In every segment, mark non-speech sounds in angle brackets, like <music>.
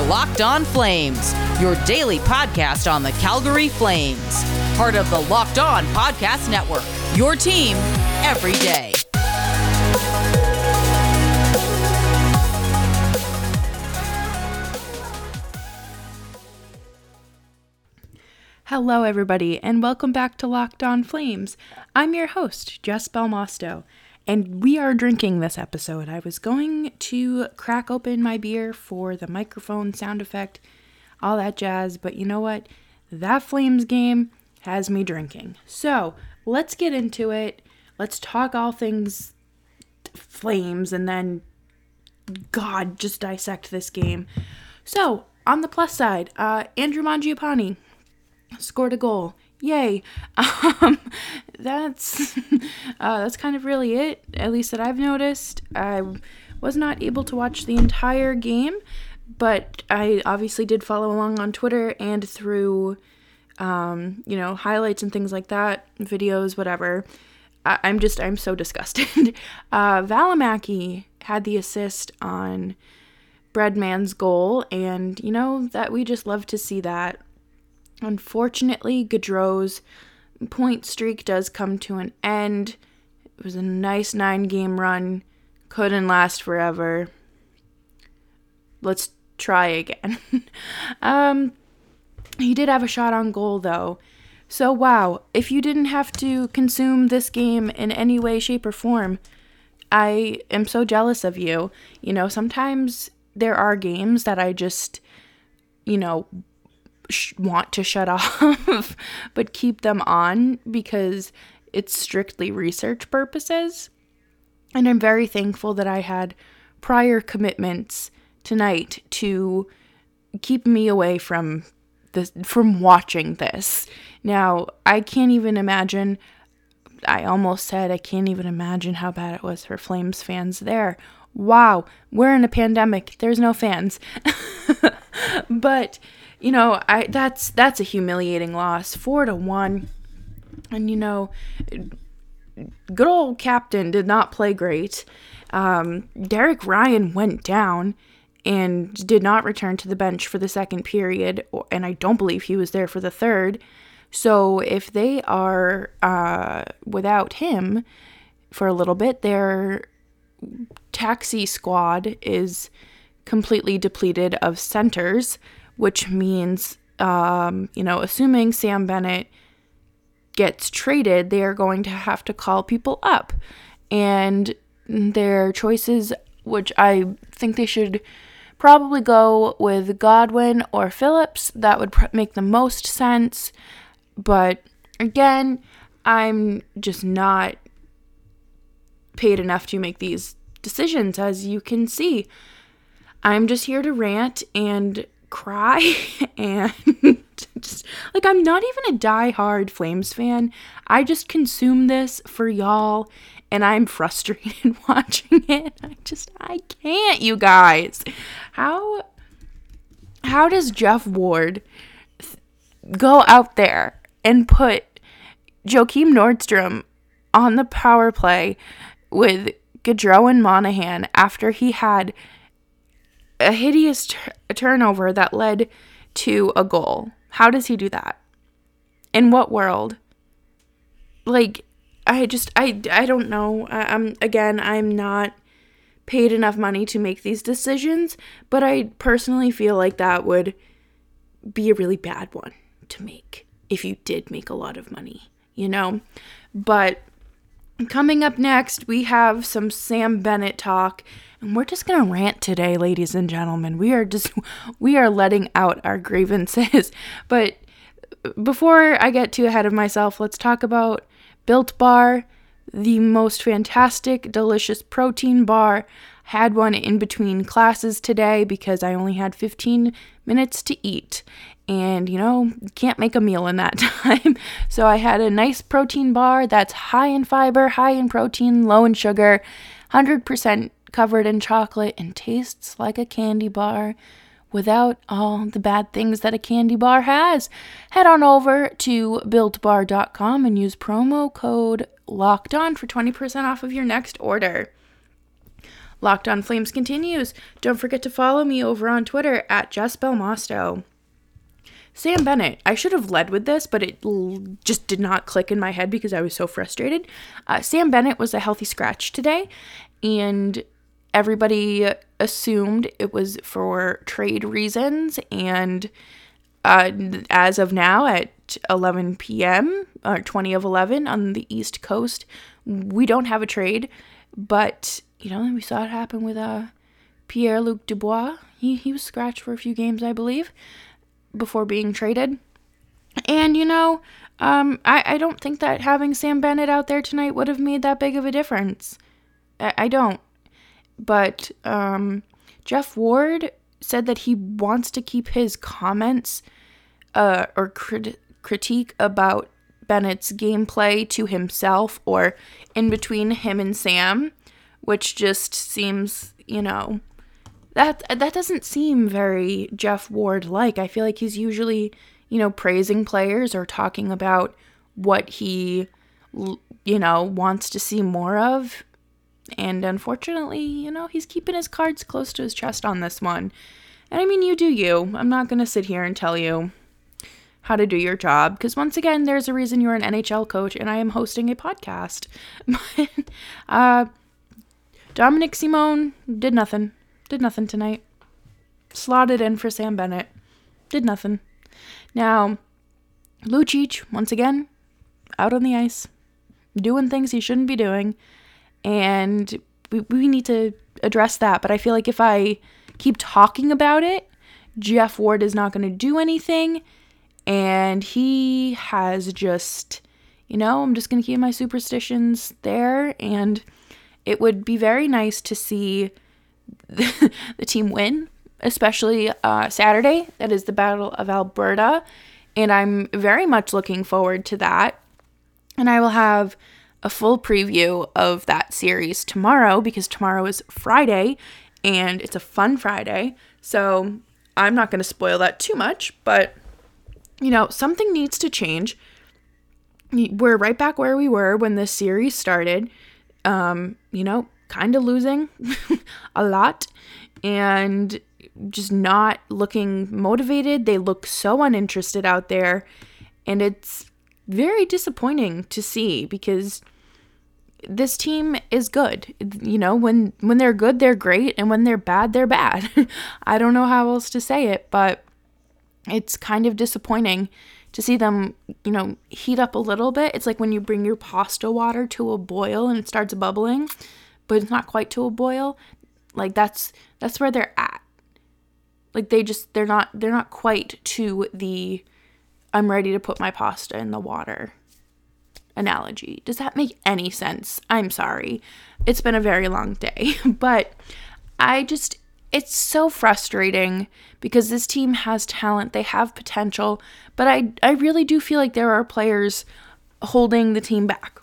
are Locked On Flames, your daily podcast on the Calgary Flames. Part of the Locked On Podcast Network, your team every day. Hello, everybody, and welcome back to Locked On Flames. I'm your host, Jess Belmosto, and we are drinking this episode. I was going to crack open my beer for the microphone sound effect, all that jazz, but you know what? That Flames game has me drinking. So let's get into it. Let's talk all things Flames and then, God, just dissect this game. So, on the plus side, uh, Andrew Mangiapane scored a goal. Yay. <laughs> Um, that's <laughs> uh, that's kind of really it, at least that I've noticed. I was not able to watch the entire game, but I obviously did follow along on Twitter and through, um, you know, highlights and things like that, videos, whatever. I- am just, I'm so <laughs> disgusted. uh, Valimaki had the assist on Breadman's goal, and, you know, that we just love to see that. Unfortunately, Gaudreau's point streak does come to an end. It was a nice nine game run, couldn't last forever. Let's try again. <laughs> um, he did have a shot on goal though. So, wow, if you didn't have to consume this game in any way, shape, or form, I am so jealous of you. You know, sometimes there are games that I just, you know, sh- want to shut <laughs> off, but keep them on because it's strictly research purposes. And I'm very thankful that I had prior commitments tonight to keep me away from this from watching this. Now, I can't even imagine I almost said I can't even imagine how bad it was for Flames fans there. Wow, we're in a pandemic. There's no fans. <laughs> but you know, I that's that's a humiliating loss, four to one. And you know, good old captain did not play great. Um, Derek Ryan went down and did not return to the bench for the second period, and I don't believe he was there for the third. So if they are uh, without him for a little bit, their taxi squad is completely depleted of centers which means, um, you know, assuming Sam Bennett gets traded, they are going to have to call people up. And their choices, which I think they should probably go with Godwin or Phillips, that would pr- make the most sense. But again, I'm just not paid enough to make these decisions, as you can see. I'm just here to rant and cry <laughs> and <laughs> just like I'm not even a die-hard Flames fan. I just consume this for y'all and I'm <laughs> frustrated watching it. I just I can't, you guys. How how does Geoff Ward th- go out there and put Joakim Nordstrom on the power play with Gaudreau and Monahan after he had a hideous turnover that led to a goal. How does he do that? In what world? Like, I just, I, I don't know. I, I'm, again, I'm not paid enough money to make these decisions, but I personally feel like that would be a really bad one to make if you did make a lot of money, you know? But coming up next, we have some Sam Bennett talk and we're just to rant today, ladies and gentlemen. We are just, <laughs> we are letting out our grievances. <laughs> But before I get too ahead of myself, let's talk about Built Bar, the most fantastic, delicious protein bar. Had one in between classes today because I only had 15 minutes to eat. And you know, can't make a meal in that <laughs> time. So I had a nice protein bar that's high in fiber, high in protein, low in sugar, 100% covered in chocolate and tastes like a candy bar without all the bad things that a candy bar has. Head on over to builtbar.com and use promo code locked on for 20% off of your next order. Locked on Flames continues. Don't forget to follow me over on Twitter at Jess Belmosto. Sam Bennett. I should have led with this, but it l- just did not click in my head because I was so frustrated. Uh, Sam Bennett was a healthy scratch today, and everybody assumed it was for trade reasons. And uh, as of now, at 11 p.m. or 20 of 11 on the East Coast, we don't have a trade. But you know, we saw it happen with uh, Pierre Luc Dubois. He he was scratched for a few games, I believe before being traded. And, you know, um, I, I don't think that having Sam Bennett out there tonight would have made that big of a difference. I, I don't. But um, Geoff Ward said that he wants to keep his comments uh, or crit- critique about Bennett's gameplay to himself or in between him and Sam, which just seems, you know, that that doesn't seem very Geoff Ward like. I feel like he's usually, you know, praising players or talking about what he you know, wants to see more of. And unfortunately, you know, he's keeping his cards close to his chest on this one. And I mean, you do you. I'm not going to sit here and tell you how to do your job because once again, there's a reason you're an NHL coach and I am hosting a podcast. <laughs> uh Dominik Simon did nothing. Did nothing tonight. Slotted in for Sam Bennett. Did nothing. Now, Lucic, once again, out on the ice, doing things he shouldn't be doing. And we, we need to address that. But I feel like if I keep talking about it, Geoff Ward is not going to do anything. And he has just, you know, I'm just going to keep my superstitions there. And it would be very nice to see <laughs> the, team win, especially uh, Saturday. That is the Battle of Alberta. And I'm very much looking forward to that. And I will have a full preview of that series tomorrow because tomorrow is Friday and it's a fun Friday. So I'm not going to spoil that too much, but you know, something needs to change. We're right back where we were when this series started. Um, you know, kind of losing <laughs> a lot and just not looking motivated. They look so uninterested out there. And it's very disappointing to see because this team is good. You know, when when they're good, they're great, and when they're bad, they're bad. <laughs> I don't know how else to say it, but it's kind of disappointing to see them, you know, heat up a little bit. It's like when you bring your pasta water to a boil and it starts bubbling but it's not quite to a boil. Like that's that's where they're at. Like they just they're not they're not quite to the i'm ready to put my pasta in the water analogy. Does that make any sense? I'm sorry. It's been a very long day <laughs> but i just it's so frustrating because this team has talent they have potential but i i really do feel like there are players holding the team back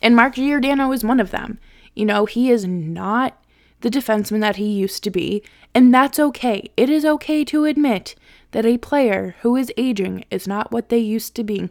and mark giordano is one of them you know, he is not the defenseman that he used to be, and that's okay. It is okay to admit that a player who is aging is not what they used to be.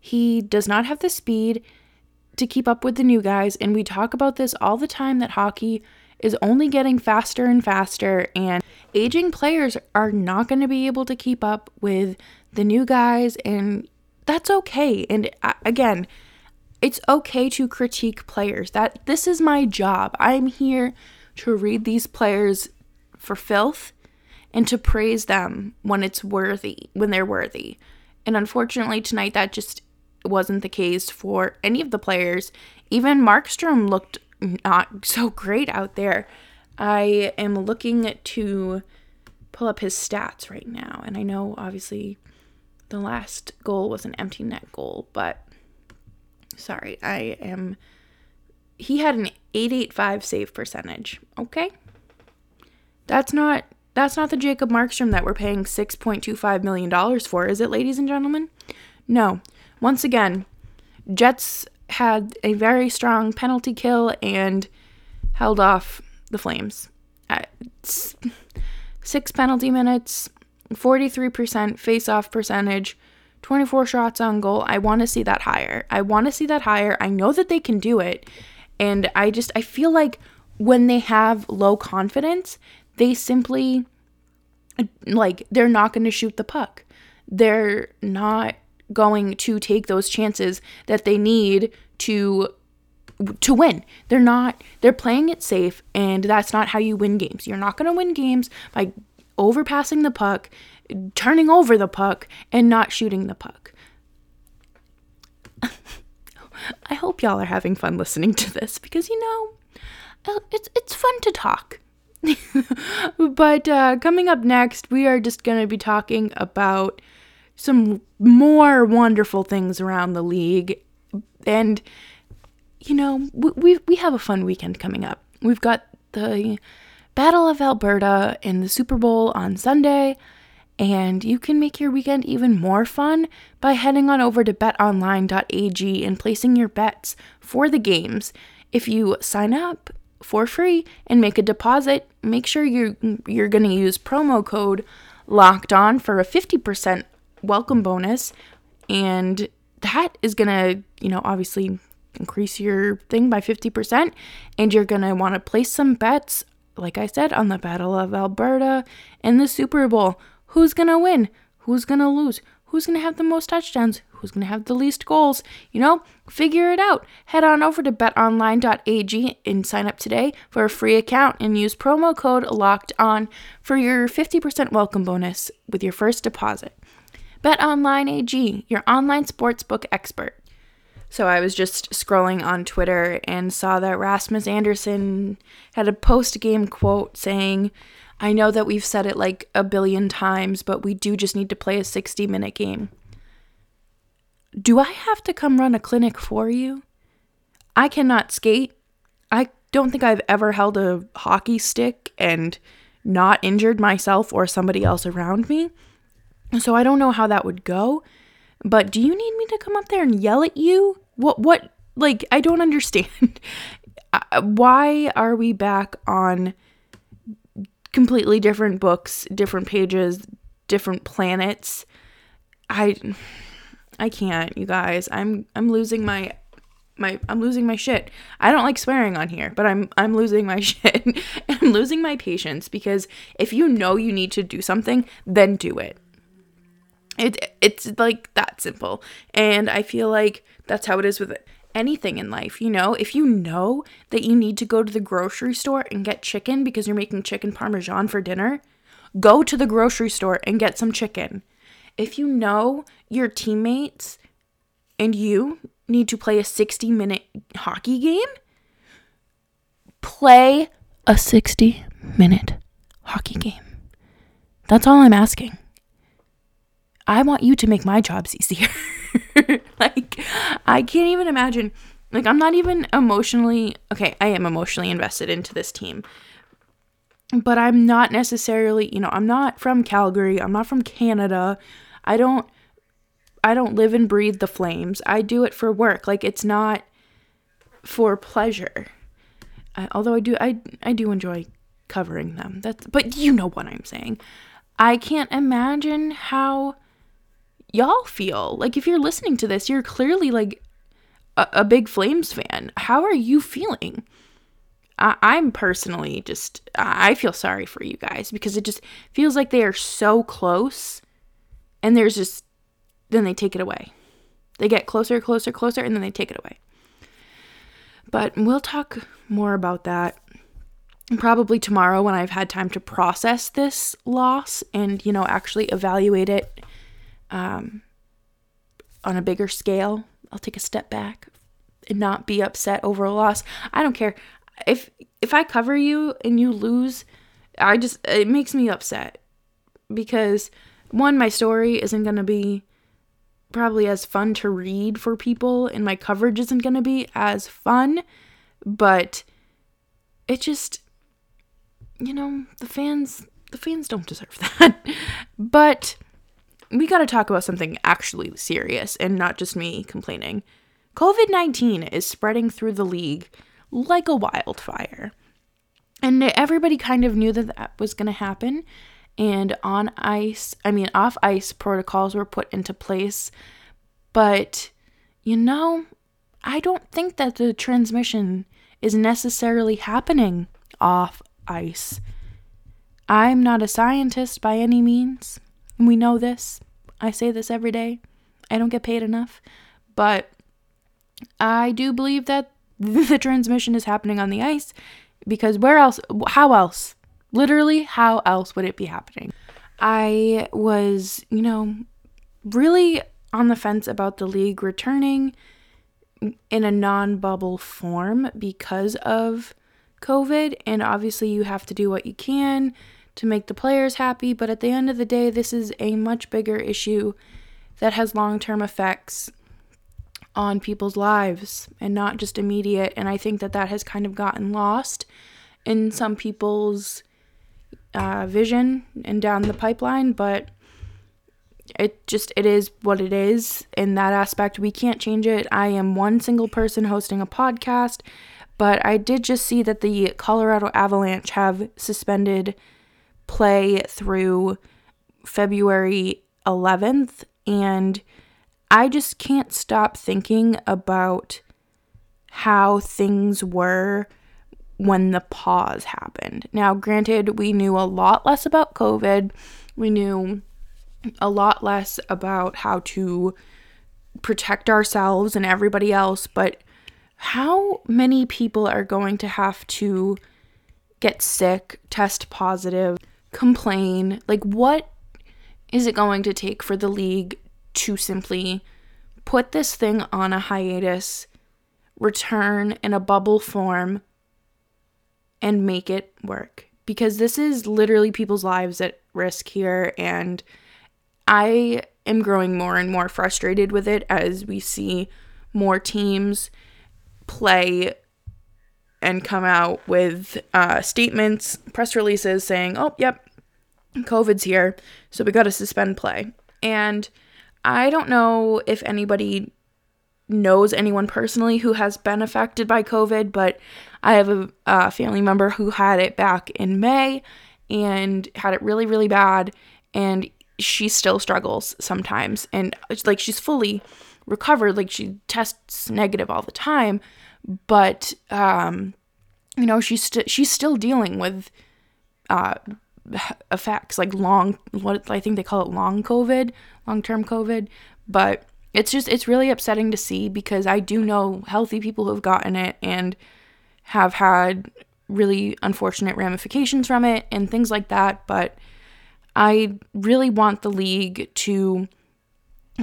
He does not have the speed to keep up with the new guys, and we talk about this all the time that hockey is only getting faster and faster, and aging players are not going to be able to keep up with the new guys, and that's okay. And uh, again, it's okay to critique players. That this is my job. I'm here to read these players for filth and to praise them when it's worthy, when they're worthy. And unfortunately tonight that just wasn't the case for any of the players. Even Markstrom looked not so great out there. I am looking to pull up his stats right now, and I know obviously the last goal was an empty net goal, but Sorry, I am. He had an 885 save percentage. Okay. That's not that's not the Jacob Markstrom that we're paying 6.25 million dollars for, is it, ladies and gentlemen? No. Once again, Jets had a very strong penalty kill and held off the Flames. six penalty minutes, 43% face off percentage, 24 shots on goal. I want to see that higher. I want to see that higher. I know that they can do it. And I just I feel like when they have low confidence, they simply like they're not going to shoot the puck. They're not going to take those chances that they need to to win. They're not they're playing it safe and that's not how you win games. You're not going to win games by overpassing the puck, turning over the puck and not shooting the puck. <laughs> I hope y'all are having fun listening to this because you know uh, it's it's fun to talk. <laughs> but uh, coming up next, we are just going to be talking about some more wonderful things around the league, and you know we we, have a fun weekend coming up. We've got the Battle of Alberta and the Super Bowl on Sunday. And you can make your weekend even more fun by heading on over to betonline.ag and placing your bets for the games. If you sign up for free and make a deposit, make sure you're you're going to use promo code locked on for a 50% welcome bonus and that is going to, you know, obviously increase your thing by 50% and you're going to want to place some bets like I said on the Battle of Alberta and the Super Bowl. Who's going to win? Who's going to lose? Who's going to have the most touchdowns? Who's going to have the least goals? You know, figure it out. Head on over to betonline.ag and sign up today for a free account and use promo code locked on for your 50% welcome bonus with your first deposit. BetOnline AG, your online sportsbook expert. So I was just scrolling on Twitter and saw that Rasmus Andersson had a post game quote saying, I know that we've said it like a billion times, but we do just need to play a 60 minute game. Do I have to come run a clinic for you? I cannot skate. I don't think I've ever held a hockey stick and not injured myself or somebody else around me. So I don't know how that would go. But do you need me to come up there and yell at you? What what like I don't <laughs> understand. Uh, why are we back on completely different books, different pages, different planets. I I can't, you guys. I'm I'm losing my my I'm losing my shit. I don't like swearing on here, but I'm I'm losing my <laughs> shit. I'm losing my patience because if you know you need to do something, then do it. It it's like that simple. And I feel like that's how it is with anything in life, you know? If you know that you need to go to the grocery store and get chicken because you're making chicken parmesan for dinner, go to the grocery store and get some chicken. If you know your teammates and you need to play a 60 minute hockey game, play a 60 minute hockey game. That's all I'm asking. I want you to make my jobs easier. <laughs> like, I can't even imagine. Like, I'm not even emotionally, okay, I am emotionally invested into this team, but I'm not necessarily, you know, I'm not from Calgary. I'm not from Canada. I don't, I don't live and breathe the flames. I do it for work. Like, it's not for pleasure. I, although I do, I, I do enjoy covering them. That's, but you know what I'm saying. I can't imagine how y'all feel. Like, if you're listening to this, you're clearly like a, a big Flames fan. How are you feeling? I, I'm personally just, I feel sorry for you guys because it just feels like they are so close and there's just, then they take it away. They get closer, closer, closer, and then they take it away. But we'll talk more about that probably tomorrow when I've had time to process this loss and, you know, actually evaluate it um, on a bigger scale. I'll take a step back and not be upset over a loss. I don't care if if I cover you and you lose. I just it makes me upset because one, my story isn't gonna be probably as fun to read for people, and my coverage isn't gonna be as fun. But it just, you know, the fans the fans don't deserve <laughs> that. but we got to talk about something actually serious and not just me complaining. COVID 19 is spreading through the league like a wildfire. And everybody kind of knew that that was going to happen. And on ice, I mean, off ice protocols were put into place. But, you know, I don't think that the transmission is necessarily happening off ice. I'm not a scientist by any means. We know this. I say this every day. I don't get paid enough. But I do believe that <laughs> the transmission is happening on the ice because where else? How else? Literally, how else would it be happening? I was, you know, really on the fence about the league returning in a non bubble form because of COVID. And obviously, you have to do what you can to make the players happy. But at the end of the day, this is a much bigger issue that has long term effects on people's lives and not just immediate. And I think that that has kind of gotten lost in some people's uh, vision and down the pipeline. But it just it is what it is in that aspect we can't change it i am one single person hosting a podcast but i did just see that the colorado avalanche have suspended play through february 11th and i just can't stop thinking about how things were when the pause happened. Now granted we knew a lot less about covid. We knew a lot less about how to protect ourselves and everybody else, but how many people are going to have to get sick, test positive, complain? Like, what is it going to take for the league to simply put this thing on a hiatus, return in a bubble form, and make it work? Because this is literally people's lives at risk here, and I am growing more and more frustrated with it as we see more teams play and come out with uh, statements, press releases saying, oh, yep, COVID's here, so we got to suspend play. And I don't know if anybody knows anyone personally who has been affected by COVID, but I have a, a family member who had it back in May and had it really, really bad. And she still struggles sometimes and it's like she's fully recovered like she tests negative all the time but um you know she's st- she's still dealing with uh effects like long what I think they call it long covid long-term covid. But it's just it's really upsetting to see because I do know healthy people who've gotten it and have had really unfortunate ramifications from it and things like that. But I really want the league to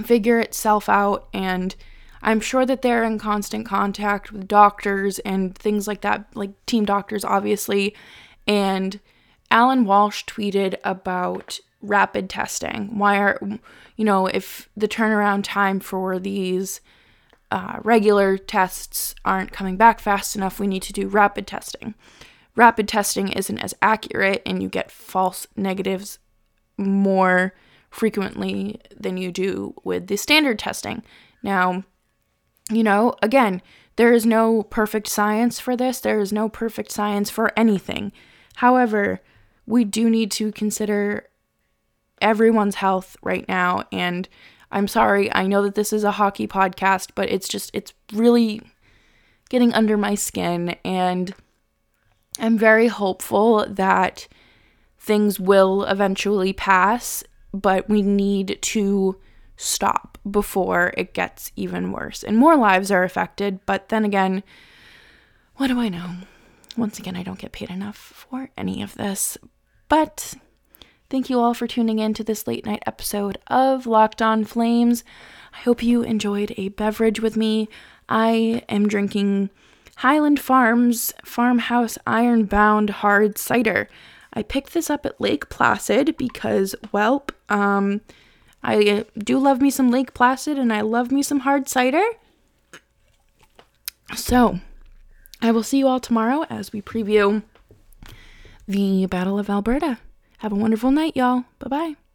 figure itself out and I'm sure that they're in constant contact with doctors and things like that, like team doctors, obviously. And Allan Walsh tweeted about rapid testing. Why are, you know, if the turnaround time for these uh, regular tests aren't coming back fast enough, we need to do rapid testing. Rapid testing isn't as accurate and you get false negatives more frequently than you do with the standard testing. Now, you know, again, there is no perfect science for this, there is no perfect science for anything. However, we do need to consider everyone's health right now. And I'm sorry, I know that this is a hockey podcast, but it's just, it's really getting under my skin. And I'm very hopeful that things will eventually pass, but we need to stop before it gets even worse. And more lives are affected, but then again, what do I know? Once again, I don't get paid enough for any of this. But thank you all for tuning in to this late night episode of Locked On Flames. I hope you enjoyed a beverage with me. I am drinking Highland Farms Farmhouse Ironbound Hard Cider. I picked this up at Lake Placid because, well, um, I uh, do love me some Lake Placid and I love me some hard cider. So, I will see you all tomorrow as we preview the Battle of Alberta. Have a wonderful night, y'all. Bye bye.